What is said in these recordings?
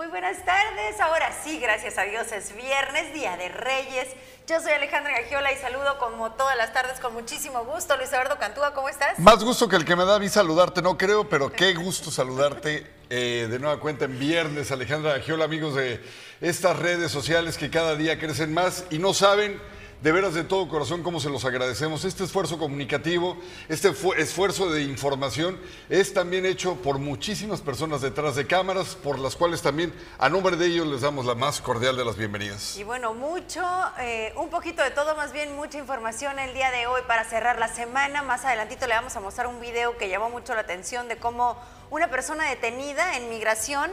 Muy buenas tardes. Ahora sí, gracias a Dios, es viernes, Día de Reyes. Yo soy Alejandra Gagiola y saludo como todas las tardes con muchísimo gusto. Luis Eduardo Cantúa, ¿cómo estás? Más gusto que el que me da a mí saludarte, no creo, pero qué gusto saludarte eh, de nueva cuenta en viernes, Alejandra Gagiola, amigos de estas redes sociales que cada día crecen más y no saben de veras de todo corazón cómo se los agradecemos. Este esfuerzo comunicativo, este esfuerzo de información es también hecho por muchísimas personas detrás de cámaras, por las cuales también a nombre de ellos les damos la más cordial de las bienvenidas. Y bueno, mucho, eh, un poquito de todo, más bien mucha información el día de hoy para cerrar la semana. Más adelantito le vamos a mostrar un video que llamó mucho la atención de cómo una persona detenida en migración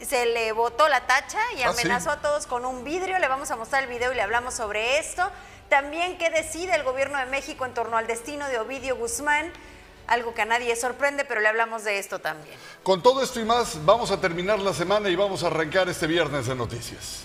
se le botó la tacha y ¿Ah, amenazó a todos con un vidrio. Le vamos a mostrar el video y le hablamos sobre esto. También qué decide el gobierno de México en torno al destino de Ovidio Guzmán. Algo que a nadie sorprende, pero le hablamos de esto también. Con todo esto y más, vamos a terminar la semana y vamos a arrancar este viernes de noticias.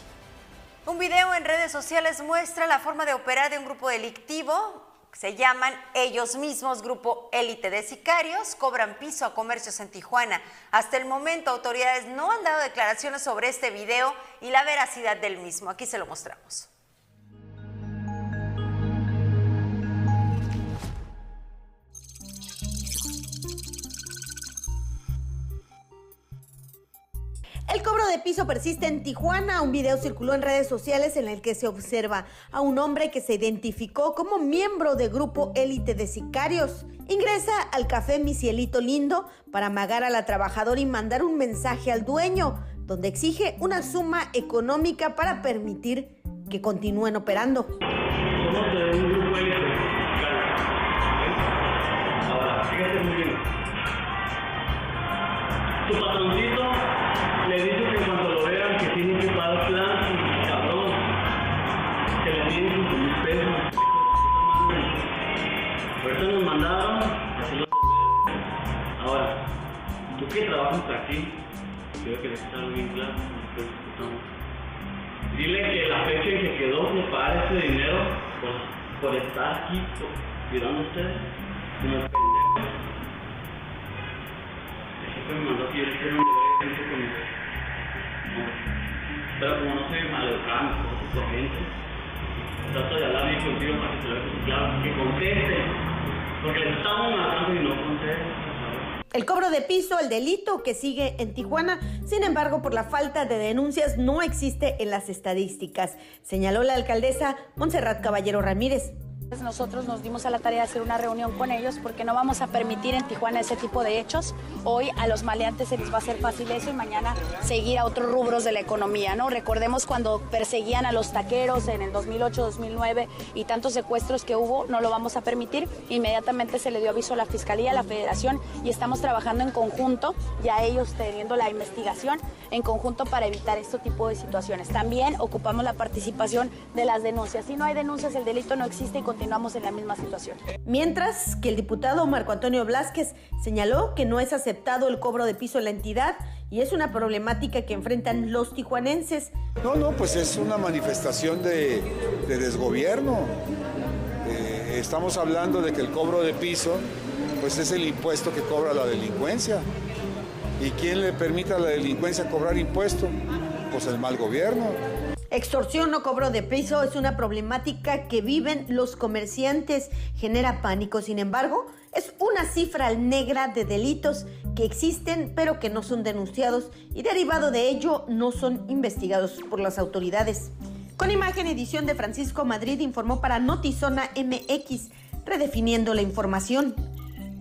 Un video en redes sociales muestra la forma de operar de un grupo delictivo se llaman ellos mismos Grupo Élite de Sicarios, cobran piso a comercios en Tijuana. Hasta el momento autoridades no han dado declaraciones sobre este video y la veracidad del mismo. Aquí se lo mostramos. Cobro de piso persiste en Tijuana. Un video circuló en redes sociales en el que se observa a un hombre que se identificó como miembro de grupo élite de sicarios. Ingresa al café Mi Cielito Lindo para amagar a la trabajadora y mandar un mensaje al dueño, donde exige una suma económica para permitir que continúen operando. le aquí, creo que les está bien claro, Dile que la fecha en que quedó de pagar ese dinero por, por estar aquí cuidando a ustedes, como pendejos. Ese fue mi mandó que yo le quiero un deber con pero como no soy maleducado, no soy corriente, trato de hablar bien contigo para que se vea claro, que conteste, porque le estamos matando y no conteste. El cobro de piso, el delito que sigue en Tijuana, sin embargo, por la falta de denuncias no existe en las estadísticas, señaló la alcaldesa Montserrat Caballero Ramírez. Nosotros nos dimos a la tarea de hacer una reunión con ellos porque no vamos a permitir en Tijuana ese tipo de hechos. Hoy a los maleantes se les va a hacer fácil eso y mañana seguir a otros rubros de la economía, ¿no? Recordemos cuando perseguían a los taqueros en el 2008, 2009 y tantos secuestros que hubo, no lo vamos a permitir. Inmediatamente se le dio aviso a la Fiscalía, a la Federación y estamos trabajando en conjunto, ya ellos teniendo la investigación en conjunto para evitar este tipo de situaciones. También ocupamos la participación de las denuncias. Si no hay denuncias, el delito no existe y continuamos en la misma situación. Mientras que el diputado Marco Antonio Blasquez señaló que no es aceptado el cobro de piso en la entidad y es una problemática que enfrentan los tijuanenses. No, no, pues es una manifestación de, desgobierno. Eh, estamos hablando de que el cobro de piso pues es el impuesto que cobra la delincuencia. ¿Y quién le permite a la delincuencia cobrar impuestos? Pues el mal gobierno. Extorsión o cobro de piso es una problemática que viven los comerciantes, genera pánico. Sin embargo, es una cifra negra de delitos que existen pero que no son denunciados y derivado de ello no son investigados por las autoridades. Con imagen edición de Francisco Madrid informó para Notizona MX, redefiniendo la información.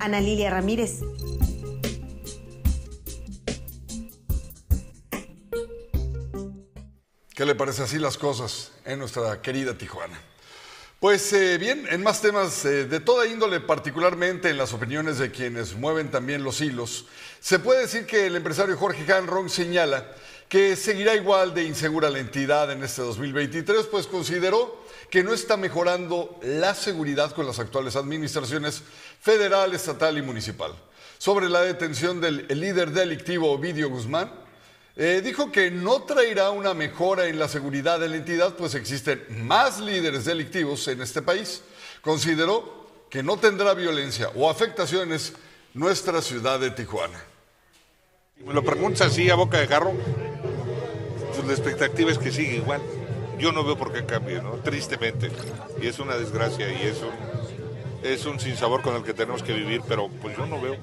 Ana Lilia Ramírez. ¿Qué le parece así las cosas en nuestra querida Tijuana? Pues eh, bien, en más temas eh, de toda índole, particularmente en las opiniones de quienes mueven también los hilos, se puede decir que el empresario Jorge Hanron señala que seguirá igual de insegura la entidad en este 2023, pues consideró que no está mejorando la seguridad con las actuales administraciones federal, estatal y municipal. Sobre la detención del líder delictivo Ovidio Guzmán, eh, dijo que no traerá una mejora en la seguridad de la entidad, pues existen más líderes delictivos en este país. Consideró que no tendrá violencia o afectaciones nuestra ciudad de Tijuana. Me lo preguntas así a boca de jarro. pues la expectativa es que siga igual. Yo no veo por qué cambie, ¿no? Tristemente. Y es una desgracia y es un, es un sinsabor con el que tenemos que vivir, pero pues yo no veo,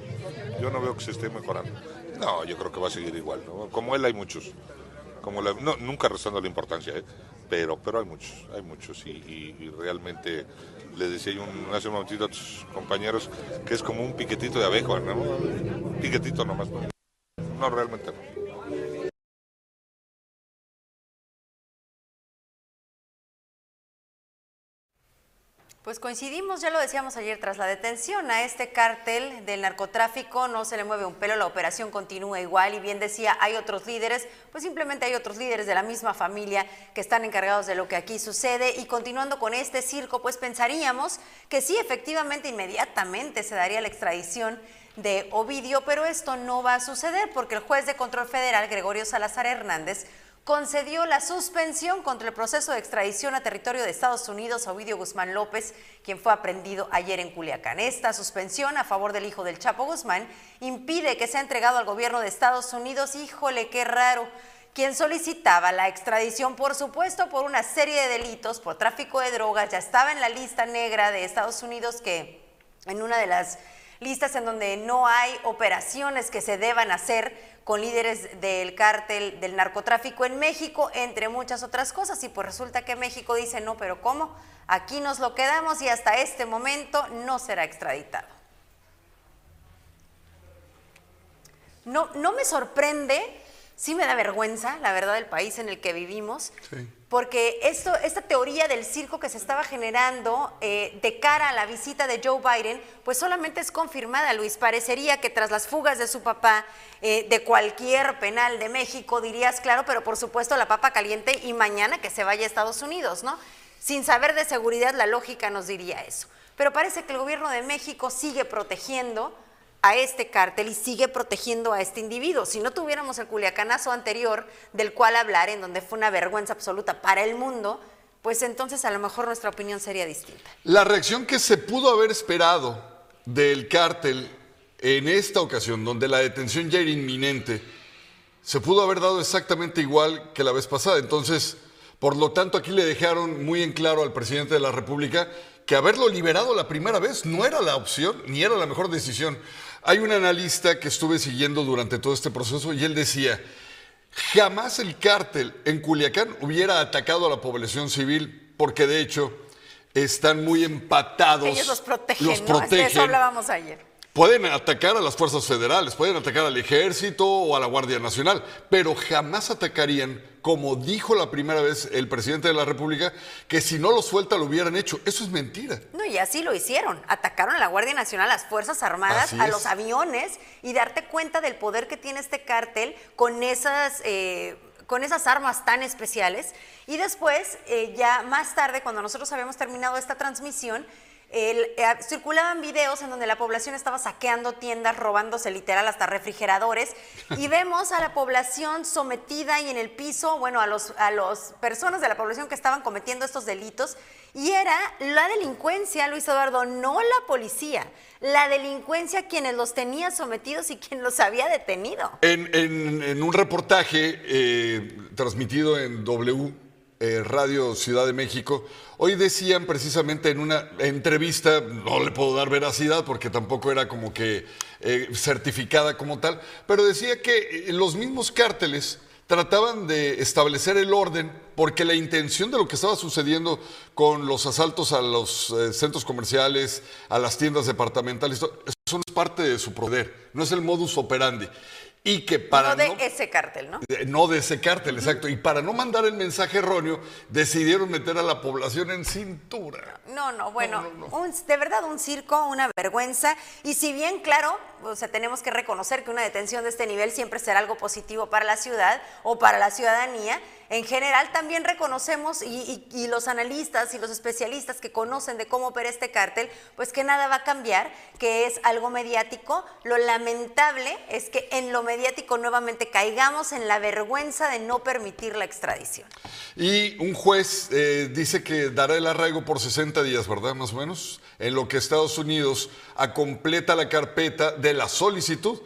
yo no veo que se esté mejorando. No, yo creo que va a seguir igual. Como él hay muchos. Como la- no, nunca restando la importancia, ¿eh? pero, pero hay muchos, hay muchos. Y, y- realmente le decía yo un- hace un momentito a tus compañeros que es como un piquetito de abeja, ¿no? Un piquetito nomás. No, no realmente no. Pues coincidimos, ya lo decíamos ayer, tras la detención a este cártel del narcotráfico no se le mueve un pelo, la operación continúa igual y bien decía, hay otros líderes, pues simplemente hay otros líderes de la misma familia que están encargados de lo que aquí sucede y continuando con este circo, pues pensaríamos que sí, efectivamente, inmediatamente se daría la extradición de Ovidio, pero esto no va a suceder porque el juez de control federal, Gregorio Salazar Hernández, concedió la suspensión contra el proceso de extradición a territorio de Estados Unidos a Ovidio Guzmán López, quien fue aprendido ayer en Culiacán. Esta suspensión a favor del hijo del Chapo Guzmán impide que sea entregado al gobierno de Estados Unidos. Híjole, qué raro. Quien solicitaba la extradición, por supuesto, por una serie de delitos, por tráfico de drogas, ya estaba en la lista negra de Estados Unidos que en una de las listas en donde no hay operaciones que se deban hacer con líderes del cártel del narcotráfico en México, entre muchas otras cosas. Y pues resulta que México dice, no, pero ¿cómo? Aquí nos lo quedamos y hasta este momento no será extraditado. No, no me sorprende, sí me da vergüenza, la verdad, el país en el que vivimos, Sí. Porque esto, esta teoría del circo que se estaba generando eh, de cara a la visita de Joe Biden, pues solamente es confirmada, Luis. Parecería que tras las fugas de su papá eh, de cualquier penal de México, dirías, claro, pero por supuesto la papa caliente y mañana que se vaya a Estados Unidos, ¿no? Sin saber de seguridad, la lógica nos diría eso. Pero parece que el gobierno de México sigue protegiendo a este cártel y sigue protegiendo a este individuo. Si no tuviéramos el culiacanazo anterior del cual hablar, en donde fue una vergüenza absoluta para el mundo, pues entonces a lo mejor nuestra opinión sería distinta. La reacción que se pudo haber esperado del cártel en esta ocasión, donde la detención ya era inminente, se pudo haber dado exactamente igual que la vez pasada. Entonces, por lo tanto, aquí le dejaron muy en claro al presidente de la República que haberlo liberado la primera vez no era la opción ni era la mejor decisión. Hay un analista que estuve siguiendo durante todo este proceso y él decía, jamás el cártel en Culiacán hubiera atacado a la población civil porque de hecho están muy empatados. Ellos los protegen, Los ¿no? De eso hablábamos ayer. Pueden atacar a las fuerzas federales, pueden atacar al ejército o a la Guardia Nacional, pero jamás atacarían, como dijo la primera vez el presidente de la República, que si no lo suelta lo hubieran hecho. Eso es mentira. No, y así lo hicieron. Atacaron a la Guardia Nacional, a las Fuerzas Armadas, a los aviones y darte cuenta del poder que tiene este cártel con esas, eh, con esas armas tan especiales. Y después, eh, ya más tarde, cuando nosotros habíamos terminado esta transmisión, el- eh, circulaban videos en donde la población estaba saqueando tiendas, robándose literal hasta refrigeradores, y vemos a la población sometida y en el piso, bueno, a los a las personas de la población que estaban cometiendo estos delitos, y era la delincuencia, Luis Eduardo, no la policía, la delincuencia quienes los tenía sometidos y quien los había detenido. En, en- en un reportaje eh, transmitido en W eh, Radio Ciudad de México, hoy decían precisamente en una entrevista, no le puedo dar veracidad porque tampoco era como que eh, certificada como tal, pero decía que eh, los mismos cárteles trataban de establecer el orden porque la intención de lo que estaba sucediendo con los asaltos a los eh, centros comerciales, a las tiendas departamentales, eso no es parte de su poder, no es el modus operandi. Y que para no de no, ese cártel, ¿no? no de ese cártel, exacto. Y para no mandar el mensaje erróneo, decidieron meter a la población en cintura. No, no, bueno, No, no, no. un- de verdad un circo, una vergüenza. Y si bien, claro, o sea, tenemos que reconocer que una detención de este nivel siempre será algo positivo para la ciudad o para la ciudadanía, en general también reconocemos, y, los analistas y los especialistas que conocen de cómo opera este cártel, pues que nada va a cambiar, que es algo mediático. Lo lamentable es que en lo mediático nuevamente caigamos en la vergüenza de no permitir la extradición. Y un juez eh, dice que dará el arraigo por 60 días, ¿verdad? Más o menos. En lo que Estados Unidos completa la carpeta de la solicitud.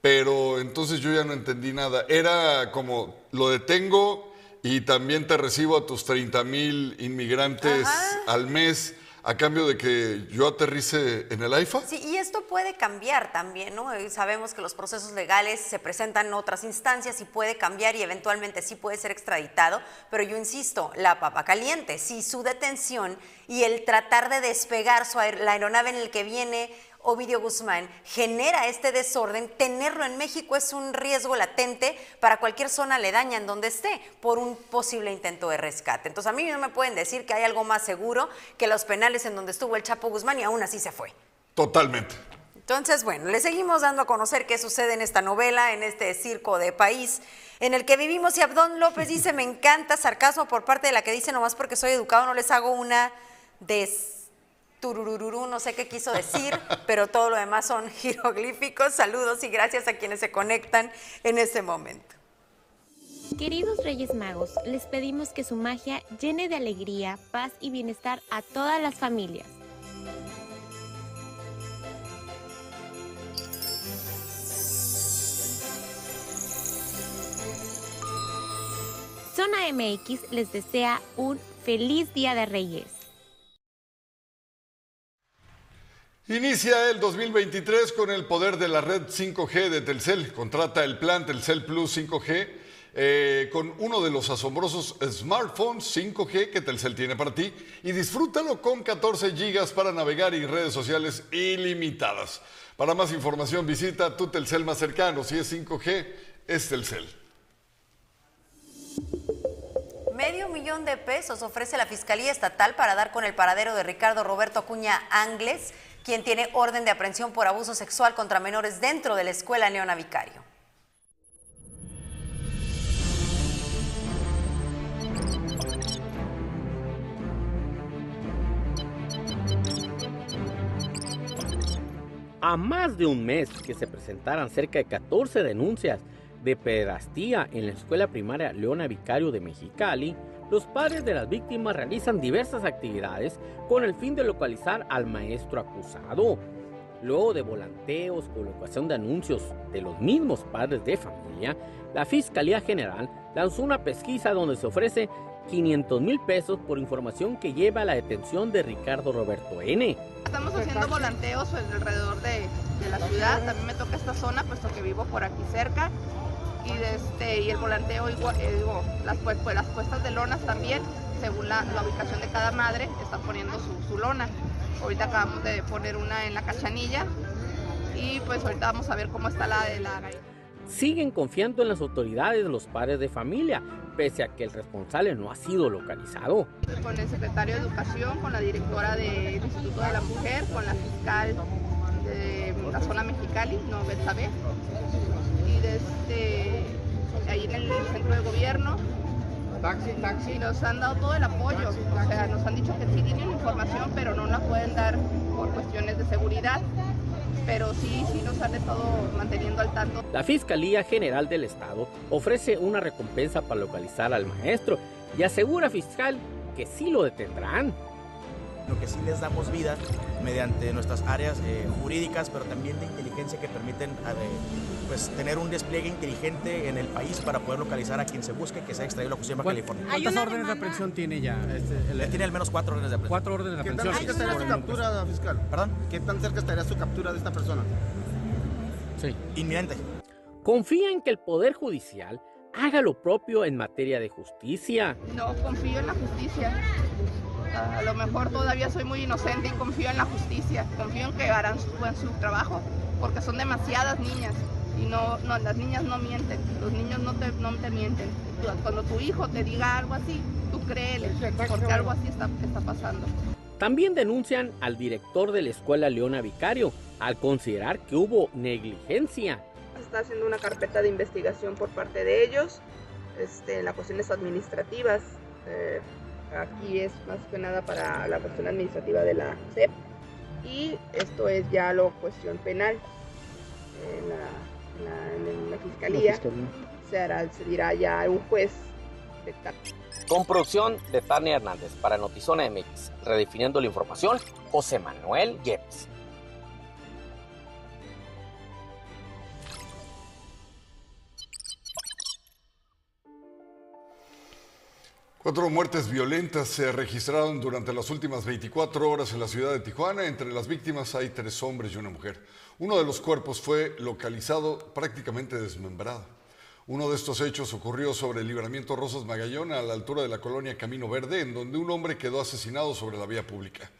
Pero entonces yo ya no entendí nada. Era como, lo detengo y también te recibo a tus 30 mil inmigrantes al mes a cambio de que yo aterrice en el AIFA? Sí, y esto puede cambiar también, ¿no? Eh, sabemos que los procesos legales se presentan en otras instancias y puede cambiar y eventualmente sí puede ser extraditado, pero yo insisto, la papa caliente, si su detención y el tratar de despegar su la aeronave en el que viene Ovidio Guzmán genera este desorden, tenerlo en México es un riesgo latente para cualquier zona aledaña en donde esté por un posible intento de rescate. Entonces a mí no me pueden decir que hay algo más seguro que los penales en donde estuvo el Chapo Guzmán y aún así se fue. Totalmente. Entonces, bueno, le seguimos dando a conocer qué sucede en esta novela, en este circo de país en el que vivimos. Y Abdón López dice, me encanta sarcasmo por parte de la que dice, nomás porque soy educado no les hago una des turururú, no sé qué quiso decir, pero todo lo demás son jeroglíficos. Saludos y gracias a quienes se conectan en este momento. Queridos Reyes Magos, les pedimos que su magia llene de alegría, paz y bienestar a todas las familias. Zona MX les desea un feliz Día de Reyes. Inicia el 2023 con el poder de la red 5G de Telcel. Contrata el plan Telcel Plus 5G eh, con uno de los asombrosos smartphones 5G que Telcel tiene para ti y disfrútalo con 14 gigas para navegar y redes sociales ilimitadas. Para más información visita tu Telcel más cercano. Si es 5G, es Telcel. Medio millón de pesos ofrece la Fiscalía Estatal para dar con el paradero de Ricardo Roberto Acuña Angles quien tiene orden de aprehensión por abuso sexual contra menores dentro de la escuela Leona Vicario. A más de un mes que se presentaran cerca de 14 denuncias de pedastía en la escuela primaria Leona Vicario de Mexicali, los padres de las víctimas realizan diversas actividades con el fin de localizar al maestro acusado. Luego de volanteos, colocación de anuncios de los mismos padres de familia, la Fiscalía General lanzó una pesquisa donde se ofrece 500 mil pesos por información que lleva a la detención de Ricardo Roberto N. Estamos haciendo volanteos alrededor de, de la ciudad, también me toca esta zona puesto que vivo por aquí cerca y, este, y el volanteo, igual, eh, las, pues, las puestas de lonas también, según la, ubicación de cada madre, están poniendo su, lona. Ahorita acabamos de poner una en la cachanilla y pues ahorita vamos a ver cómo está la de la Siguen confiando en las autoridades de los padres de familia, pese a que el responsable no ha sido localizado. Con el secretario de Educación, con la directora del Instituto de la Mujer, con la fiscal de la zona Mexicali, no Betsabe, este, ahí en el centro de gobierno. Taxi, taxi. nos han dado todo el apoyo. O sea, nos han dicho que sí tienen información, pero no la pueden dar por cuestiones de seguridad. Pero sí, sí nos han estado manteniendo al tanto. La Fiscalía General del Estado ofrece una recompensa para localizar al maestro y asegura fiscal que sí lo detendrán lo que sí les damos vida mediante nuestras áreas eh, jurídicas, pero también de inteligencia que permiten eh, pues, tener un despliegue inteligente en el país para poder localizar a quien se busque que se ha extraído la justicia de California. ¿Cuántas órdenes de aprehensión tiene ya? Este, tiene al menos cuatro órdenes de aprehensión. Cuatro órdenes de aprehensión. ¿Qué tan cerca estaría su captura, fiscal? ¿Perdón? ¿Qué tan cerca estaría su captura de esta persona? Sí. Inminente. Confía en que el Poder Judicial haga lo propio en materia de justicia. No, confío en la justicia. A lo mejor todavía soy muy inocente y confío en la justicia, confío en que harán su, su trabajo, porque son demasiadas niñas y no, no, las niñas no mienten, los niños no te, no te mienten. Cuando tu hijo te diga algo así, tú créele, porque algo así está, está pasando. También denuncian al director de la escuela Leona Vicario al considerar que hubo negligencia. Se está haciendo una carpeta de investigación por parte de ellos este, en las cuestiones administrativas. Eh, Aquí es más que nada para la cuestión administrativa de la CEP y esto es ya lo cuestión penal. En la, fiscalía, Se, hará, se dirá ya un juez. Con producción de Tania Hernández para Notizona MX, redefiniendo la información, José Manuel Yepes. Cuatro muertes violentas se registraron durante las últimas 24 horas en la ciudad de Tijuana. Entre las víctimas hay tres hombres y una mujer. Uno de los cuerpos fue localizado prácticamente desmembrado. Uno de estos hechos ocurrió sobre el libramiento Rosas Magallón a la altura de la colonia Camino Verde, en donde un hombre quedó asesinado sobre la vía pública.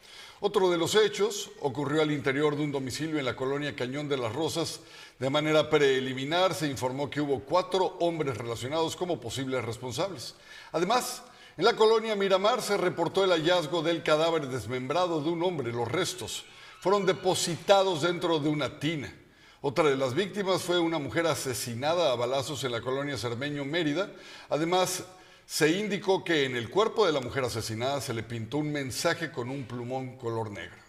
Otro de los hechos ocurrió al interior de un domicilio en la colonia Cañón de las Rosas. De manera preliminar se informó que hubo cuatro hombres relacionados como posibles responsables. Además, en la colonia Miramar se reportó el hallazgo del cadáver desmembrado de un hombre. Los restos fueron depositados dentro de una tina. Otra de las víctimas fue una mujer asesinada a balazos en la colonia Cermeño, Mérida. Además, se indicó que en el cuerpo de la mujer asesinada se le pintó un mensaje con un plumón color negro.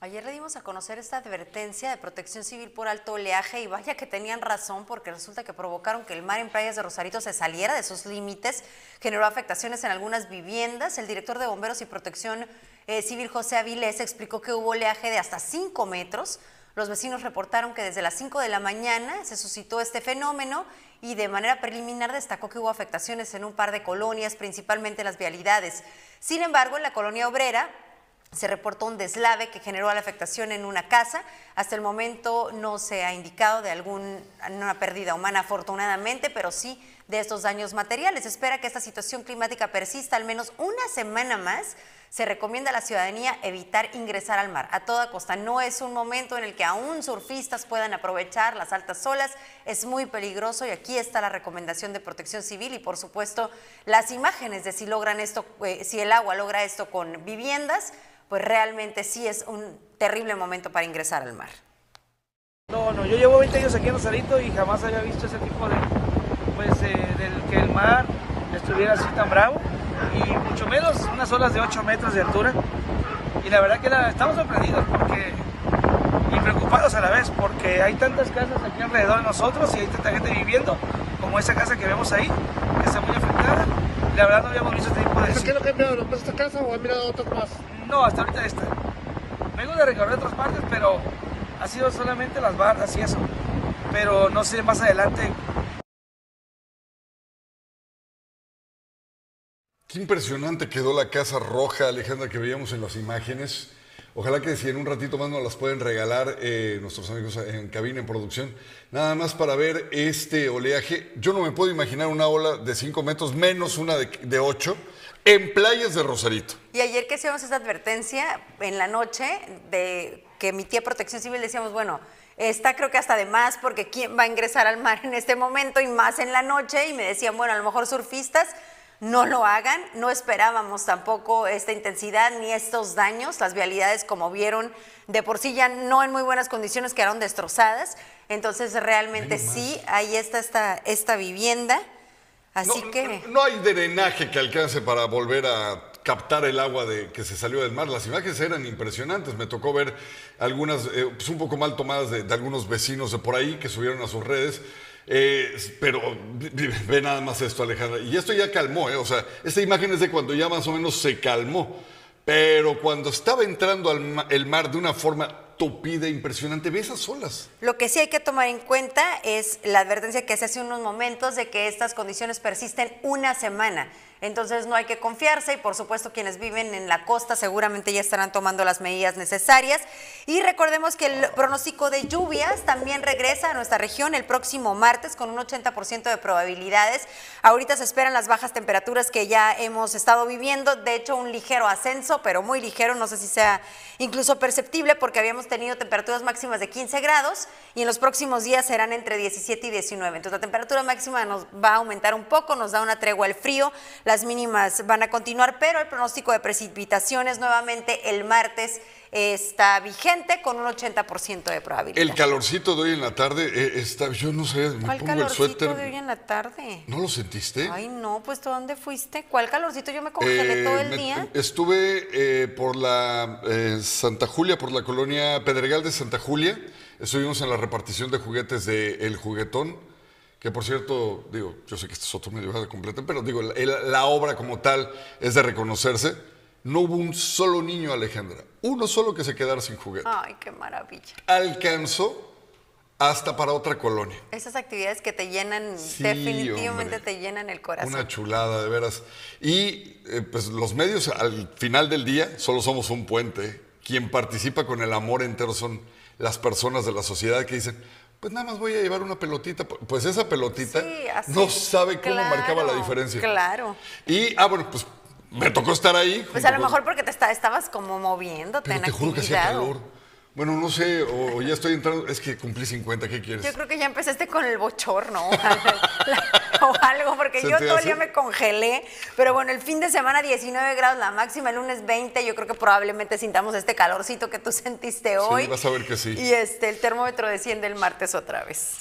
Ayer le dimos a conocer esta advertencia de protección civil por alto oleaje y vaya que tenían razón porque resulta que provocaron que el mar en playas de Rosarito se saliera de sus límites, generó afectaciones en algunas viviendas. El director de Bomberos y Protección eh, Civil José Avilés explicó que hubo oleaje de hasta 5 metros. Los vecinos reportaron que desde las 5 de la mañana se suscitó este fenómeno y de manera preliminar destacó que hubo afectaciones en un par de colonias, principalmente en las vialidades. Sin embargo, en la colonia obrera se reportó un deslave que generó la afectación en una casa. Hasta el momento no se ha indicado de alguna pérdida humana, afortunadamente, pero sí de estos daños materiales. Se espera que esta situación climática persista al menos una semana más. Se recomienda a la ciudadanía evitar ingresar al mar a toda costa. No es un momento en el que aún surfistas puedan aprovechar las altas olas. Es muy peligroso y aquí está la recomendación de protección civil y por supuesto las imágenes de si logran esto, eh, si el agua logra esto con viviendas, pues realmente sí es un terrible momento para ingresar al mar. No, no, yo llevo 20 años aquí en Rosarito y jamás había visto ese tipo de, pues, eh, del que el mar estuviera así tan bravo y mucho menos unas olas de 8 metros de altura. Y la verdad que estamos sorprendidos porque, y preocupados a la vez porque hay tantas casas aquí alrededor de nosotros y hay tanta gente viviendo como esa casa que vemos ahí, que está muy afectada. Y la verdad no habíamos visto este tipo de... ¿Qué es lo que han mirado? esta casa o han mirado otras más? No, hasta ahorita esta. Vengo de recorrer otras partes, pero ha sido solamente las bardas y eso. Pero no sé más adelante. Qué impresionante quedó la casa roja, Alejandra, que veíamos en las imágenes. Ojalá que si en un ratito más nos las pueden regalar eh, nuestros amigos en cabina, en producción, nada más para ver este oleaje. Yo no me puedo imaginar una ola de 5 metros, menos una de 8 en playas de Rosarito. Y ayer que hicimos esa advertencia en la noche de que emitía Protección Civil, decíamos, bueno, está creo que hasta de más porque quién va a ingresar al mar en este momento y más en la noche y me decían, bueno, a lo mejor surfistas no lo hagan, no esperábamos tampoco esta intensidad ni estos daños, las vialidades como vieron de por sí ya no en muy buenas condiciones quedaron destrozadas, entonces realmente sí, ahí está esta, esta vivienda Así no, que... No hay drenaje que alcance para volver a captar el agua de, que se salió del mar. Las imágenes eran impresionantes. Me tocó ver algunas, eh, pues un poco mal tomadas de, algunos vecinos de por ahí que subieron a sus redes. Eh, pero ve nada más esto, Alejandra. Y esto ya calmó, ¿eh? O sea, esta imagen es de cuando ya más o menos se calmó. Pero cuando estaba entrando al el mar de una forma tupida, impresionante. Ve esas olas. Lo que sí hay que tomar en cuenta es la advertencia que se hace unos momentos de que estas condiciones persisten una semana. Entonces no hay que confiarse y por supuesto quienes viven en la costa seguramente ya estarán tomando las medidas necesarias. Y recordemos que el pronóstico de lluvias también regresa a nuestra región el próximo martes con un 80% de probabilidades. Ahorita se esperan las bajas temperaturas que ya hemos estado viviendo, de hecho un ligero ascenso, pero muy ligero, no sé si sea incluso perceptible porque habíamos tenido temperaturas máximas de 15 grados y en los próximos días serán entre 17 y 19. Entonces la temperatura máxima nos va a aumentar un poco, nos da una tregua al frío. Mínimas van a continuar, pero el pronóstico de precipitaciones nuevamente el martes está vigente con un 80% de probabilidad. El calorcito de hoy en la tarde eh, está, yo no sé, me ¿Cuál pongo el calorcito suéter. de hoy en la tarde? ¿No lo sentiste? Ay, no, pues ¿tú dónde fuiste? ¿Cuál calorcito? Yo me congelé Eh, todo el me- día. Estuve eh, por la eh, Santa Julia, por la colonia Pedregal de Santa Julia. Estuvimos en la repartición de juguetes de El Juguetón, que por cierto, digo, yo sé que este es otro medio de completa, pero digo, la, obra como tal es de reconocerse. No hubo un solo niño, Alejandra, uno solo que se quedara sin juguete. Ay, qué maravilla. Alcanzó hasta para otra colonia. Esas actividades que te llenan, Sí, definitivamente hombre. te llenan el corazón. Una chulada, de veras. Y eh, pues los medios al final del día solo somos un puente. Quien participa con el amor entero son las personas de la sociedad que dicen, pues nada más voy a llevar una pelotita. Pues esa pelotita Sí, así. no sabe cómo Claro, marcaba la diferencia. Claro. Y, ah, bueno, pues me tocó estar ahí. Pues a lo mejor porque te está- estabas como moviéndote Pero en te juro que hacía calor. Bueno, no sé, o, o ya estoy entrando. Es que cumplí 50, ¿qué quieres? Yo creo que ya empezaste con el bochorno o algo, o algo, porque ¿Se yo todo el día me congelé. Pero bueno, el fin de semana 19 grados, la máxima, el lunes 20. Yo creo que probablemente sintamos este calorcito que tú sentiste hoy. vas a ver que sí. Y este, el termómetro desciende el martes otra vez.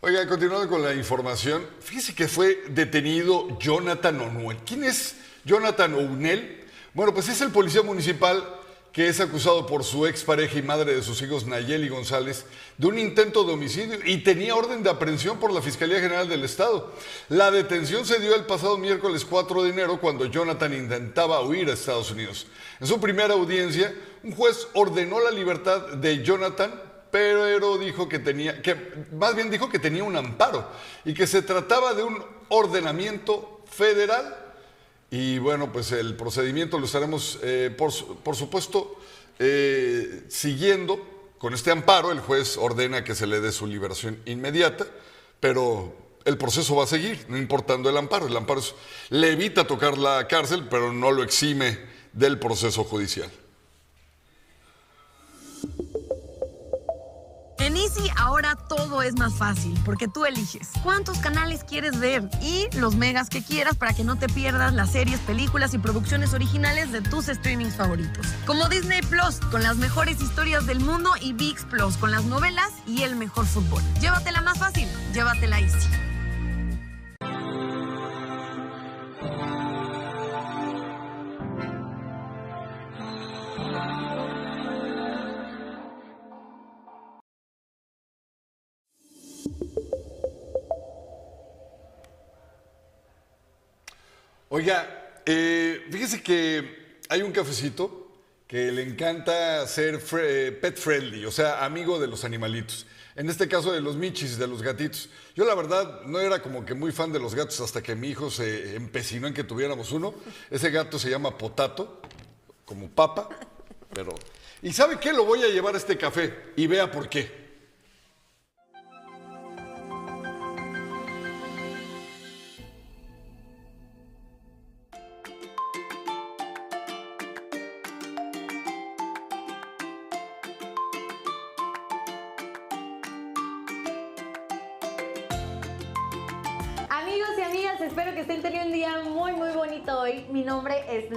Oiga, continuando con la información, fíjese que fue detenido Jonathan O'Neill. ¿Quién es Jonathan O'Neill? Bueno, pues es el policía municipal que es acusado por su expareja y madre de sus hijos Nayeli González de un intento de homicidio y tenía orden de aprehensión por la Fiscalía General del Estado. La detención se dio el pasado miércoles 4 de enero cuando Jonathan intentaba huir a Estados Unidos. En su primera audiencia, un juez ordenó la libertad de Jonathan pero dijo que tenía, que más bien dijo que tenía un amparo y que se trataba de un ordenamiento federal. Y bueno, pues el procedimiento lo estaremos, eh, por, por supuesto, eh, siguiendo. Con este amparo, el juez ordena que se le dé su liberación inmediata, pero el proceso va a seguir, no importando el amparo. El amparo le evita tocar la cárcel, pero no lo exime del proceso judicial. En Easy ahora todo es más fácil porque tú eliges cuántos canales quieres ver y los megas que quieras para que no te pierdas las series, películas y producciones originales de tus streamings favoritos. Como Disney Plus con las mejores historias del mundo y VIX Plus con las novelas y el mejor fútbol. Llévatela más fácil, llévatela Easy. Oiga, eh, fíjese que hay un cafecito que le encanta ser eh, pet friendly, o sea, amigo de los animalitos. En este caso de los michis, de los gatitos. Yo la verdad no era como que muy fan de los gatos hasta que mi hijo se empecinó en que tuviéramos uno. Ese gato se llama Potato, como papa, pero... ¿Y sabe qué? Lo voy a llevar a este café y vea por qué.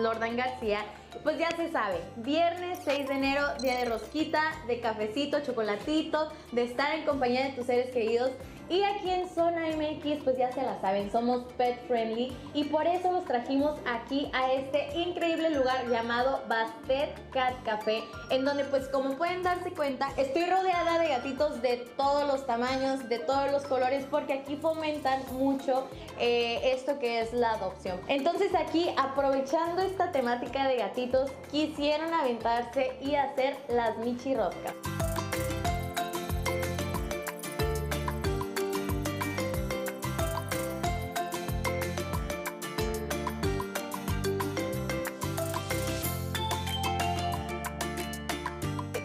Lordan García. Pues ya se sabe, viernes 6 de enero, día de rosquita, de cafecito, chocolatito, de estar en compañía de tus seres queridos. Y aquí en Zona MX, pues ya se la saben, somos pet friendly y por eso los trajimos aquí a este increíble lugar llamado Bastet Cat Café, en donde pues como pueden darse cuenta, estoy rodeada de gatitos de todos los tamaños, de todos los colores, porque aquí fomentan mucho eh, esto que es la adopción. Entonces aquí, aprovechando esta temática de gatitos, quisieron aventarse y hacer las Michi Roscas.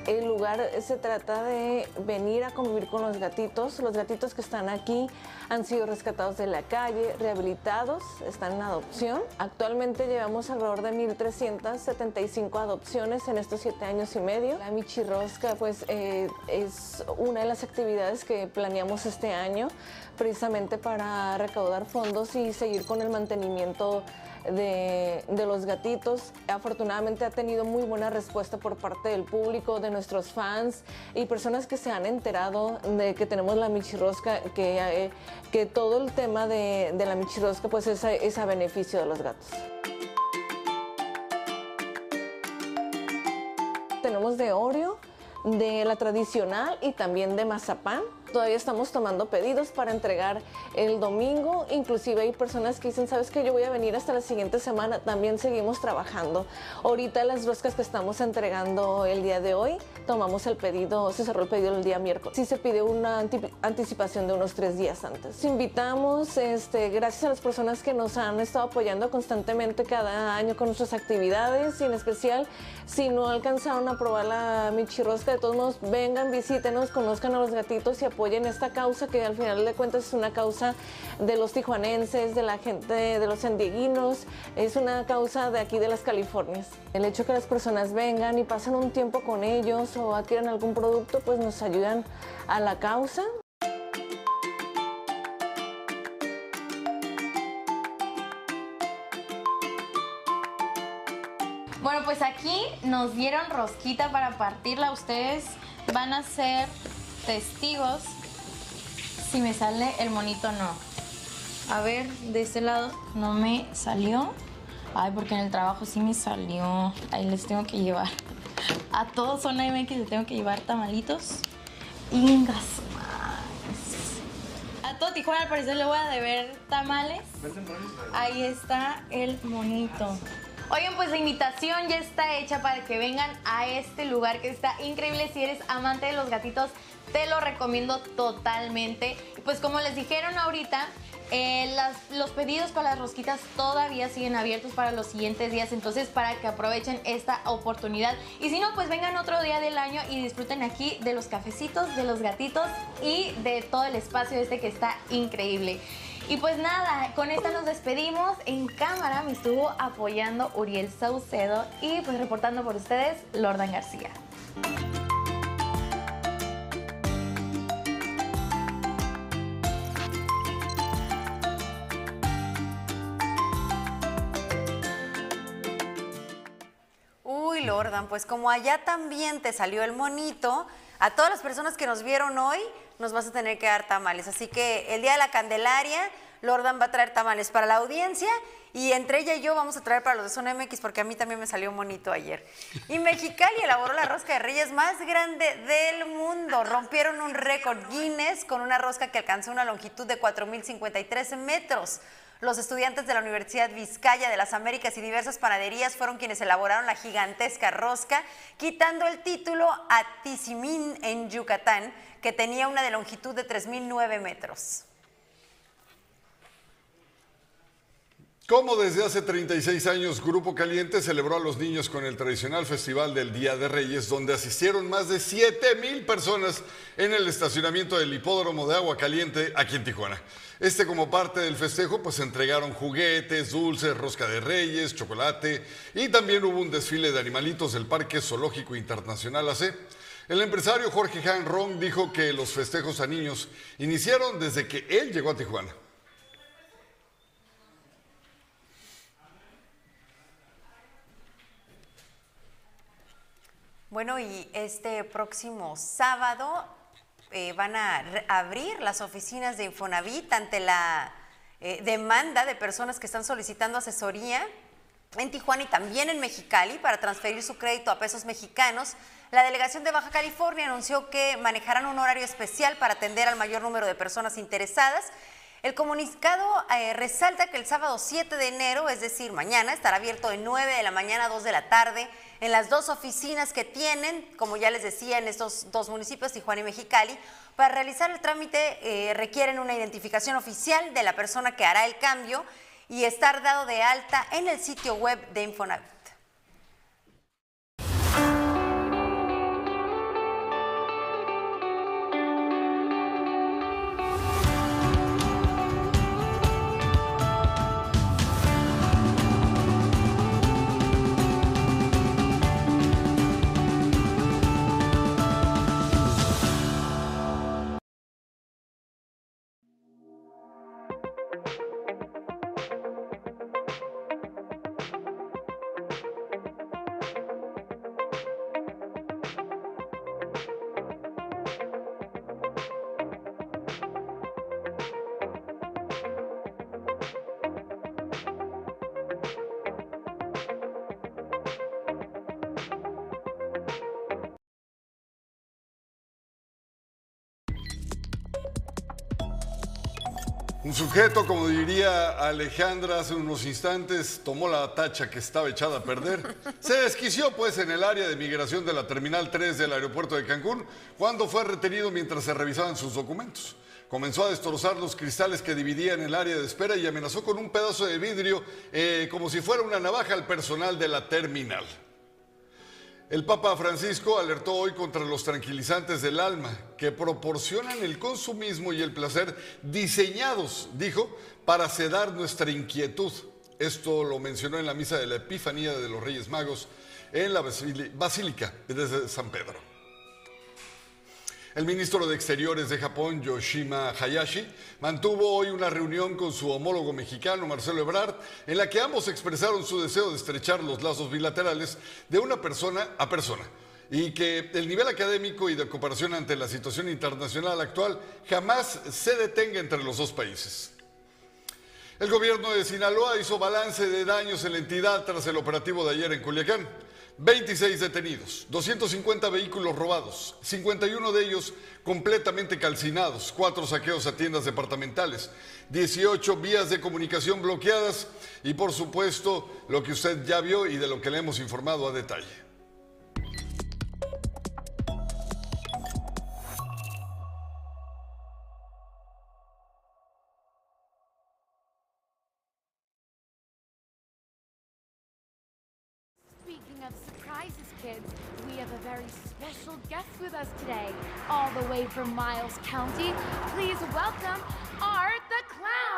El lugar se trata de venir a convivir con los gatitos. Los gatitos que están aquí han sido rescatados de la calle, rehabilitados, están en adopción. Actualmente llevamos alrededor de 1.375 adopciones en estos siete años y medio. La Michirrosca pues, eh, es una de las actividades que planeamos este año precisamente para recaudar fondos y seguir con el mantenimiento de, los gatitos. Afortunadamente ha tenido muy buena respuesta por parte del público, de nuestros fans y personas que se han enterado de que tenemos la Michirrosca, que, eh, que todo el tema de, de la Michirrosca pues es es a beneficio de los gatos. Tenemos de Oreo, de la tradicional y también de mazapán. Todavía estamos tomando pedidos para entregar el domingo. Inclusive hay personas que dicen, sabes que yo voy a venir hasta la siguiente semana. También seguimos trabajando. Ahorita las roscas que estamos entregando el día de hoy, tomamos el pedido, se cerró el pedido el día miércoles. Sí se pide una anti- anticipación de unos tres días antes. Invitamos, este, gracias a las personas que nos han estado apoyando constantemente cada año con nuestras actividades y en especial si no alcanzaron a probar la michirrosca, de todos modos vengan, visítenos, conozcan a los gatitos y apoyen esta causa que al final de cuentas es una causa de los tijuanenses, de la gente, de los sandieguinos, es una causa de aquí de las Californias. El hecho que las personas vengan y pasen un tiempo con ellos o adquieran algún producto, pues nos ayudan a la causa. Bueno, pues aquí nos dieron rosquita para partirla. Ustedes van a ser testigos si me sale el monito no. A ver, de este lado no me salió. Ay, porque en el trabajo sí me salió. Ahí les tengo que llevar. A todos Zona MX les tengo que llevar tamalitos. Ingas. A todo Tijuana al parecer le voy a deber tamales. Ahí está el monito. Oigan, pues la invitación ya está hecha para que vengan a este lugar que está increíble. Si eres amante de los gatitos, te lo recomiendo totalmente. Pues como les dijeron ahorita, eh, los pedidos para las rosquitas todavía siguen abiertos para los siguientes días, entonces para que aprovechen esta oportunidad. Y si no, pues vengan otro día del año y disfruten aquí de los cafecitos, de los gatitos y de todo el espacio este que está increíble. Y pues nada, con esta nos despedimos. En cámara me estuvo apoyando Uriel Saucedo y pues reportando por ustedes, Lordan García. Uy, Lordan, pues como allá también te salió el monito, a todas las personas que nos vieron hoy nos vas a tener que dar tamales. Así que el día de la Candelaria, Lordan va a traer tamales para la audiencia y entre ella y yo vamos a traer para los de Zona MX porque a mí también me salió monito ayer. Y Mexicali elaboró la rosca de reyes más grande del mundo. Rompieron un récord Guinness con una rosca que alcanzó una longitud de 4.053 metros. Los estudiantes de la Universidad Vizcaya de las Américas y diversas panaderías fueron quienes elaboraron la gigantesca rosca, quitando el título a Tizimín en Yucatán, que tenía una de longitud de 3.009 metros. Como desde hace 36 años, Grupo Caliente celebró a los niños con el tradicional festival del Día de Reyes, donde asistieron más de 7 mil personas en el estacionamiento del hipódromo de Agua Caliente aquí en Tijuana. Este como parte del festejo, pues entregaron juguetes, dulces, rosca de reyes, chocolate y también hubo un desfile de animalitos del Parque Zoológico Internacional AC. El empresario Jorge Han Rong dijo que los festejos a niños iniciaron desde que él llegó a Tijuana. Bueno, y este próximo sábado eh, van a abrir las oficinas de Infonavit ante la eh, demanda de personas que están solicitando asesoría en Tijuana y también en Mexicali para transferir su crédito a pesos mexicanos. La delegación de Baja California anunció que manejarán un horario especial para atender al mayor número de personas interesadas. El comunicado eh, resalta que el sábado 7 de enero, es decir, mañana, estará abierto de 9 de la mañana a 2 de la tarde en las dos oficinas que tienen, como ya les decía, en estos dos municipios, Tijuana y Mexicali. Para realizar el trámite eh, requieren una identificación oficial de la persona que hará el cambio y estar dado de alta en el sitio web de Infonavit. Un sujeto, como diría Alejandra hace unos instantes, tomó la tacha que estaba echada a perder. Se desquició pues en el área de migración de la Terminal 3 del aeropuerto de Cancún cuando fue retenido mientras se revisaban sus documentos. Comenzó a destrozar los cristales que dividían el área de espera y amenazó con un pedazo de vidrio eh, como si fuera una navaja al personal de la terminal. El Papa Francisco alertó hoy contra los tranquilizantes del alma que proporcionan el consumismo y el placer diseñados, dijo, para sedar nuestra inquietud. Esto lo mencionó en la misa de la Epifanía de los Reyes Magos en la Basílica de San Pedro. El ministro de Exteriores de Japón, Yoshima Hayashi, mantuvo hoy una reunión con su homólogo mexicano, Marcelo Ebrard, en la que ambos expresaron su deseo de estrechar los lazos bilaterales de una persona a persona y que el nivel académico y de cooperación ante la situación internacional actual jamás se detenga entre los dos países. El gobierno de Sinaloa hizo balance de daños en la entidad tras el operativo de ayer en Culiacán. 26 detenidos, 250 vehículos robados, 51 de ellos completamente calcinados, 4 saqueos a tiendas departamentales, 18 vías de comunicación bloqueadas y por supuesto lo que usted ya vio y de lo que le hemos informado a detalle. Us today, all the way from Miles County. Please welcome Art the Clown.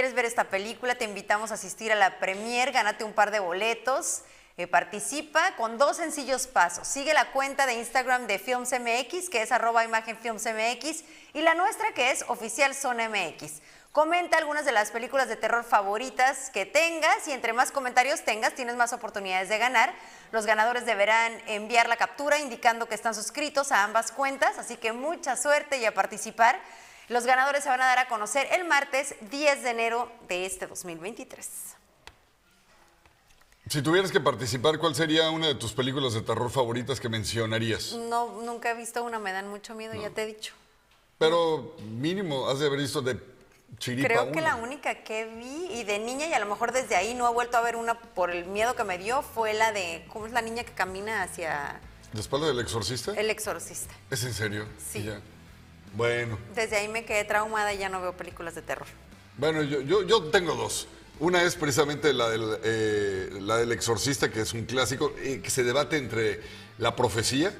Quieres ver esta película, te invitamos a asistir a la premier, gánate un par de boletos. Eh, participa con dos sencillos pasos. Sigue la cuenta de Instagram de FilmsMX, que es arroba imagen FilmsMX, y la nuestra, que es oficial MX. Comenta algunas de las películas de terror favoritas que tengas y entre más comentarios tengas, tienes más oportunidades de ganar. Los ganadores deberán enviar la captura indicando que están suscritos a ambas cuentas, así que mucha suerte y a participar. Los ganadores se van a dar a conocer el martes 10 de enero de este 2023. Si tuvieras que participar, ¿cuál sería una de tus películas de terror favoritas que mencionarías? No, nunca he visto una, me dan mucho miedo, ya te he dicho. Pero mínimo, has de haber visto de Chiripa Creo que la única que vi, y de niña, y a lo mejor desde ahí no he vuelto a ver una por el miedo que me dio, fue la de, ¿cómo es la niña que camina hacia... ¿De espalda del exorcista? El exorcista. ¿Es en serio? Sí. Bueno. Desde ahí me quedé traumada y ya no veo películas de terror. Bueno, yo, yo, tengo dos. Una es precisamente la del, eh, la del exorcista, que es un clásico, eh, que se debate entre la profecía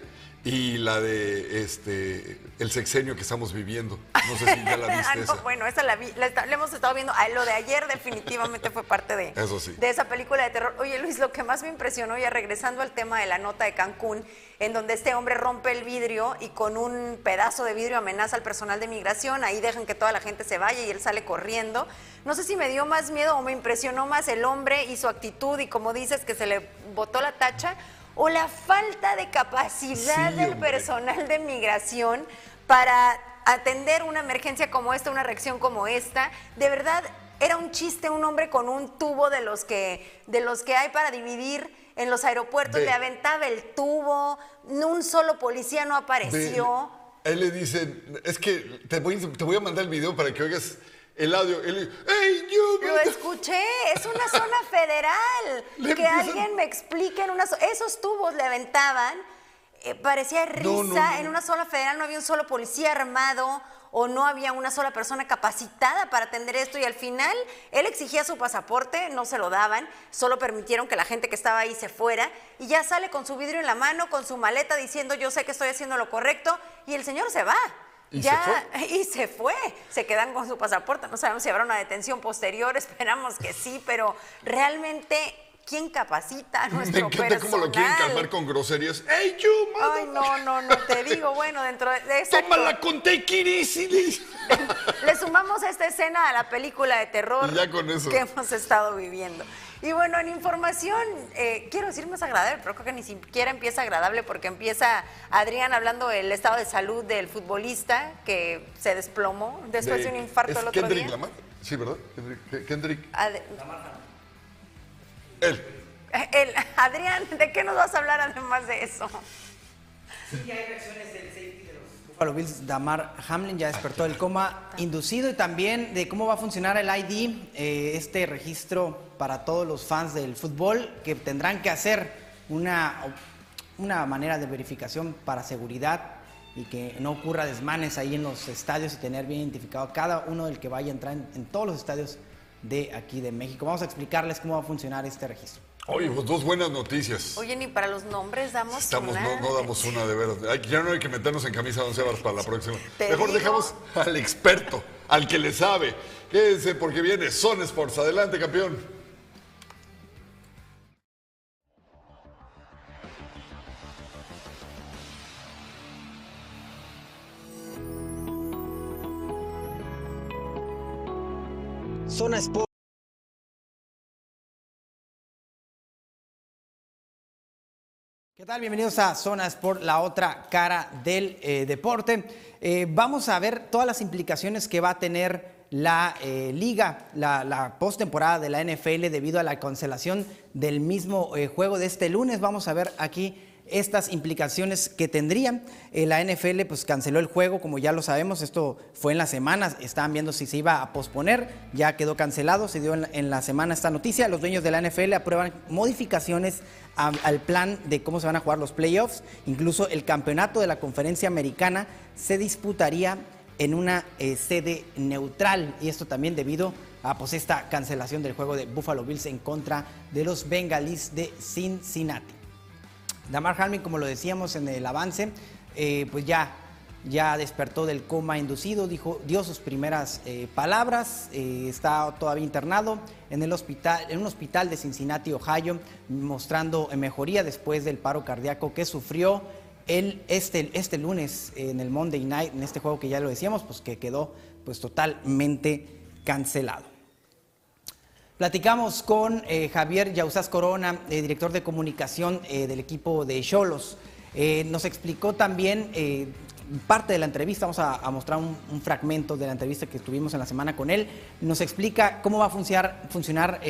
y la de este el sexenio que estamos viviendo. No sé si ya la viste. esa. Bueno, esa la vi, la, hemos estado viendo. Ah, lo de ayer definitivamente fue parte de, de esa película de terror. Oye, Luis, lo que más me impresionó, ya regresando al tema de la nota de Cancún, en donde este hombre rompe el vidrio y con un pedazo de vidrio amenaza al personal de migración, ahí dejan que toda la gente se vaya y él sale corriendo. No sé si me dio más miedo o me impresionó más el hombre y su actitud y como dices que se le botó la tacha o la falta de capacidad del personal de migración para atender una emergencia como esta, una reacción como esta. De verdad, era un chiste un hombre con un tubo de los que, de los que hay para dividir en los aeropuertos, le aventaba el tubo, un solo policía no apareció. él le dice, es que te voy, te voy a mandar el video para que oigas el audio. Él, ¡Ey, yo! Lo escuché, es una zona federal. que alguien me explique en una Esos tubos le aventaban, eh, parecía risa, en una zona federal no había un solo policía armado o no había una sola persona capacitada para atender esto y al final él exigía su pasaporte, no se lo daban, solo permitieron que la gente que estaba ahí se fuera y ya sale con su vidrio en la mano, con su maleta diciendo yo sé que estoy haciendo lo correcto y el señor se va. ¿Y ya, y se fue. Se quedan con su pasaporte. No sabemos si habrá una detención posterior, esperamos que sí, pero realmente, ¿quién capacita a nuestro Me encanta cómo lo quieren personal? calmar con groserías. ¡Ey, you, Ay, no, no, no, te digo, bueno, dentro de exacto. ¡Tómala con easy! Le sumamos esta escena a la película de terror Y ya con eso. que hemos estado viviendo. Y bueno, en información, eh, quiero decir más agradable, pero creo que ni siquiera empieza agradable porque empieza Adrián hablando del estado de salud del futbolista que se desplomó después de, un infarto ¿Es el otro Kendrick día. Lamar? Sí, ¿verdad? Kendrick. Kendrick. Ad- Él. el- Adrián, ¿de qué nos vas a hablar además de eso? Buffalo Bills, Damar Hamlin ya despertó del coma inducido y también de cómo va a funcionar el ID, eh, este registro para todos los fans del fútbol que tendrán que hacer una, una manera de verificación para seguridad y que no ocurra desmanes ahí en los estadios y tener bien identificado a cada uno del que vaya a entrar en, en todos los estadios de aquí de México. Vamos a explicarles cómo va a funcionar este registro. Oye, pues dos buenas noticias. Oye, ni para los nombres damos Estamos, una. no, no damos una de veras. Hay- ya no hay que meternos en camisa de once varas para la próxima. Mejor digo. dejamos al experto, al que le sabe. Quédense porque viene Son Sports. Adelante, campeón. Zona Sport. Tal? Bienvenidos a Zona Sport, la otra cara del eh, deporte. Eh, vamos a ver todas las implicaciones que va a tener la eh, liga, la, la postemporada de la NFL debido a la cancelación del mismo juego de este lunes. Vamos a ver aquí estas implicaciones que tendrían. Eh, la NFL pues canceló el juego, como ya lo sabemos, esto fue en la semana, estaban viendo si se iba a posponer, ya quedó cancelado, se dio en la, semana esta noticia. Los dueños de la NFL aprueban modificaciones al plan de cómo se van a jugar los playoffs, incluso el campeonato de la conferencia americana se disputaría en una eh, sede neutral y esto también debido a pues, esta cancelación del juego de Buffalo Bills en contra de los Bengalis de Cincinnati. Damar Hamlin, como lo decíamos en el avance, eh, pues ya, ya despertó del coma inducido, dijo, dio sus primeras eh, palabras, eh, está todavía internado en, el hospital, en un hospital de Cincinnati, Ohio, mostrando mejoría después del paro cardíaco que sufrió el, este, este lunes en el Monday Night, en este juego que ya lo decíamos, pues que quedó pues totalmente cancelado. Platicamos con eh, Javier Yausás Corona, eh, director de comunicación eh, del equipo de Cholos. Nos explicó también parte de la entrevista, vamos a, mostrar un, fragmento de la entrevista que tuvimos en la semana con él. Nos explica cómo va a funcionar, funcionar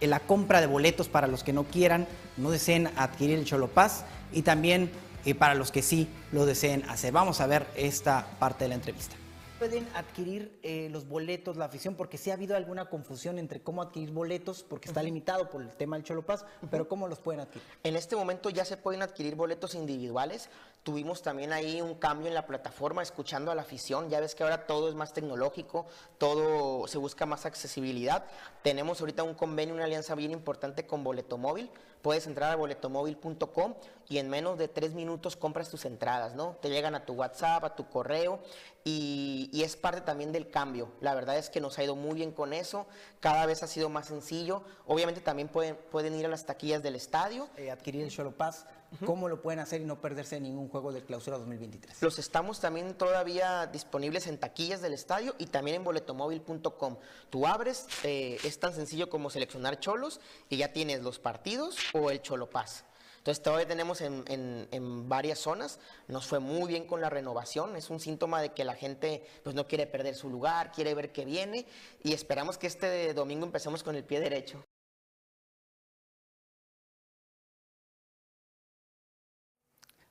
la compra de boletos para los que no quieran, no deseen adquirir el Cholo Pass y también para los que sí lo deseen hacer. Vamos a ver esta parte de la entrevista. ¿Pueden adquirir eh, los boletos, la afición? Porque sí ha habido alguna confusión entre cómo adquirir boletos, porque está limitado por el tema del Cholo Pass, pero ¿cómo los pueden adquirir? En este momento ya se pueden adquirir boletos individuales. Tuvimos también ahí un cambio en la plataforma, escuchando a la afición. Ya ves que ahora todo es más tecnológico, todo se busca más accesibilidad. Tenemos ahorita un convenio, una alianza bien importante con Boleto Móvil. Puedes entrar a boletomóvil.com y en menos de tres minutos compras tus entradas, ¿no? Te llegan a tu WhatsApp, a tu correo y, es parte también del cambio. La verdad es que nos ha ido muy bien con eso. Cada vez ha sido más sencillo. Obviamente también pueden, pueden ir a las taquillas del estadio. Eh, adquirir el Cholo Pass, ¿cómo lo pueden hacer y no perderse ningún juego de clausura 2023? Los estamos también todavía disponibles en taquillas del estadio y también en boletomóvil.com. Tú abres, eh, es tan sencillo como seleccionar cholos y ya tienes los partidos o el Cholo Pass. Entonces todavía tenemos en, en- en varias zonas, nos fue muy bien con la renovación, es un síntoma de que la gente pues no quiere perder su lugar, quiere ver qué viene y esperamos que este domingo empecemos con el pie derecho.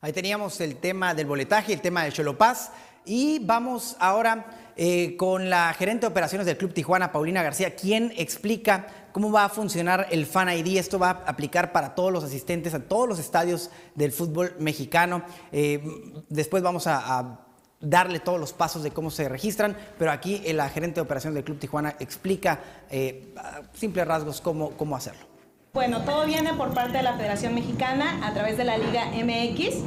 Ahí teníamos el tema del boletaje, el tema del Cholo Pass. Y vamos ahora eh, con la gerente de operaciones del Club Tijuana, Paulina García, quien explica cómo va a funcionar el Fan ID. Esto va a aplicar para todos los asistentes a todos los estadios del fútbol mexicano. Eh, después vamos a, darle todos los pasos de cómo se registran, pero aquí eh, la gerente de operaciones del Club Tijuana explica a simples rasgos cómo, cómo hacerlo. Bueno, todo viene por parte de la Federación Mexicana a través de la Liga MX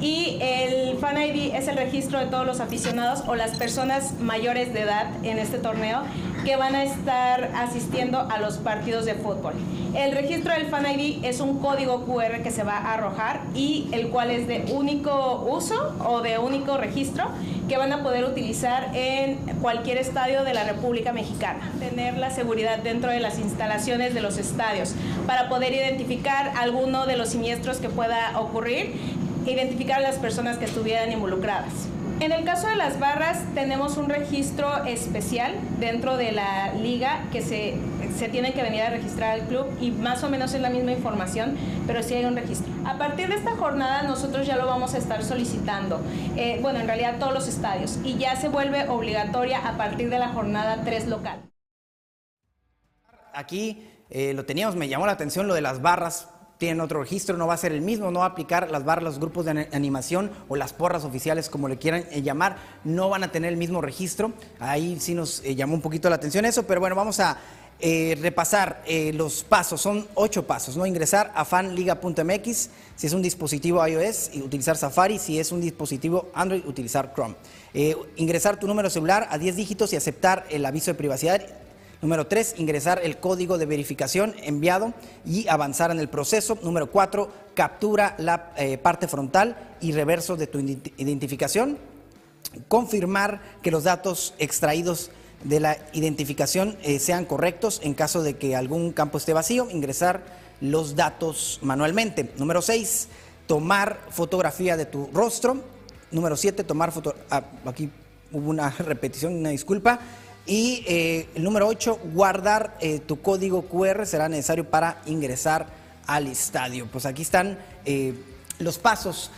y el Fan ID es el registro de todos los aficionados o las personas mayores de edad en este torneo que van a estar asistiendo a los partidos de fútbol. El registro del Fan ID es un código QR que se va a arrojar y el cual es de único uso o de único registro que van a poder utilizar en cualquier estadio de la República Mexicana. Tener la seguridad dentro de las instalaciones de los estadios para poder identificar alguno de los siniestros que pueda ocurrir, identificar a las personas que estuvieran involucradas. En el caso de las barras, tenemos un registro especial dentro de la liga que se, se tiene que venir a registrar al club y más o menos es la misma información, pero sí hay un registro. A partir de esta jornada nosotros ya lo vamos a estar solicitando, eh, bueno, en realidad todos los estadios, y ya se vuelve obligatoria a partir de la jornada 3 local. Aquí eh, lo teníamos, me llamó la atención lo de las barras. Tienen otro registro, no va a ser el mismo, no va a aplicar las barras, los grupos de animación o las porras oficiales, como le quieran eh, llamar, no van a tener el mismo registro. Ahí sí nos eh, llamó un poquito la atención eso, pero bueno, vamos a eh, repasar los pasos, son ocho pasos, ¿no? Ingresar a fanliga.mx, si es un dispositivo iOS, y utilizar Safari, si es un dispositivo Android, utilizar Chrome. Ingresar tu número celular a 10 dígitos y aceptar el aviso de privacidad. Número 3, ingresar el código de verificación enviado y avanzar en el proceso. Número 4, captura la eh, parte frontal y reverso de tu ident- identificación. Confirmar que los datos extraídos de la identificación eh, sean correctos en caso de que algún campo esté vacío. Ingresar los datos manualmente. Número 6, tomar fotografía de tu rostro. Número 7, tomar foto... ah, aquí hubo una repetición, una disculpa. Y eh, el número 8, guardar eh, tu código QR será necesario para ingresar al estadio. Pues aquí están eh, los pasos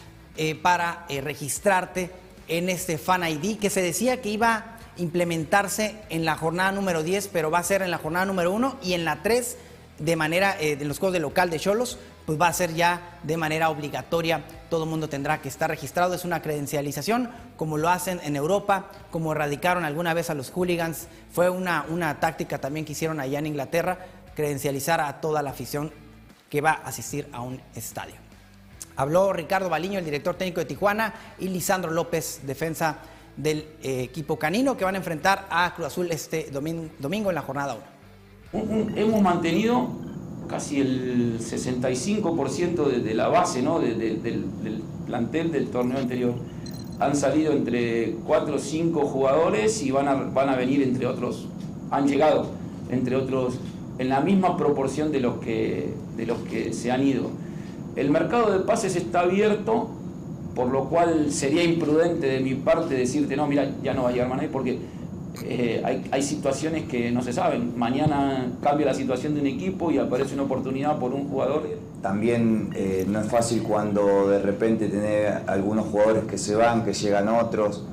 para registrarte en este Fan ID que se decía que iba a implementarse en la jornada número 10, pero va a ser en la jornada número 1 y en la 3 de manera, eh, de los juegos de local de Cholos, pues va a ser ya de manera obligatoria. Todo el mundo tendrá que estar registrado. Es una credencialización, como lo hacen en Europa, como erradicaron alguna vez a los hooligans. Fue una, una táctica también que hicieron allá en Inglaterra, credencializar a toda la afición que va a asistir a un estadio. Habló Ricardo Baliño, el director técnico de Tijuana, y Lisandro López, defensa del eh, equipo canino, que van a enfrentar a Cruz Azul este domin- domingo en la jornada 1. Hemos mantenido casi el 65% de, de la base ¿no? de- de- del, del plantel del torneo anterior. Han salido entre 4 o 5 jugadores y van a, van a venir entre otros, han llegado entre otros en la misma proporción de los que, de los que se han ido. El mercado de pases está abierto, por lo cual sería imprudente de mi parte decirte, no, mira, ya no va a llegar Mané, porque eh, hay, situaciones que no se saben. Mañana cambia la situación de un equipo y aparece una oportunidad por un jugador. También eh, no es fácil cuando de repente tener algunos jugadores que se van, que llegan otros,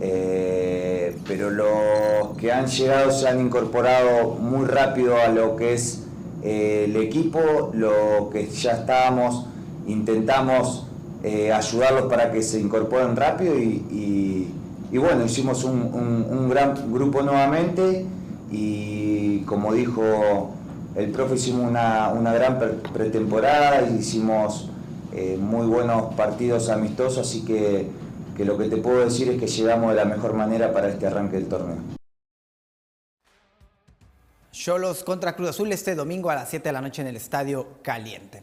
eh, pero los que han llegado se han incorporado muy rápido a lo que es el equipo, lo que ya estábamos, intentamos ayudarlos para que se incorporen rápido y- y bueno, hicimos un, un- un gran grupo nuevamente y como dijo el profe, hicimos una, una gran pre- pretemporada, hicimos eh, muy buenos partidos amistosos, así que, que lo que te puedo decir es que llegamos de la mejor manera para este arranque del torneo. Cholos contra Cruz Azul este domingo a las 7 de la noche en el Estadio Caliente.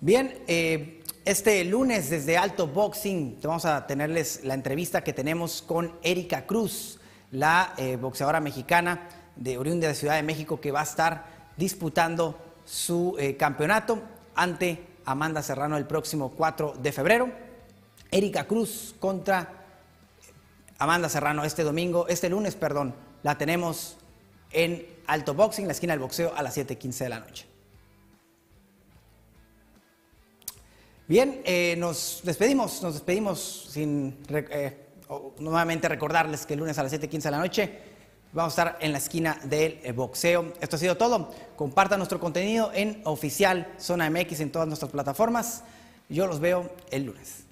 Bien, eh, este lunes desde Alto Boxing vamos a tenerles la entrevista que tenemos con Erika Cruz, la eh, boxeadora mexicana de oriunda de Ciudad de México que va a estar disputando su eh, campeonato ante Amanda Serrano el próximo 4 de febrero. Erika Cruz contra Amanda Serrano este domingo, este lunes, perdón, la tenemos en Alto Boxing, la esquina del boxeo, a las 7:15 de la noche. Bien, eh, nos despedimos, nos despedimos sin eh, nuevamente recordarles que el lunes a las 7:15 de la noche vamos a estar en la esquina del eh, boxeo. Esto ha sido todo. Compartan nuestro contenido en oficial Zona MX en todas nuestras plataformas. Yo los veo el lunes.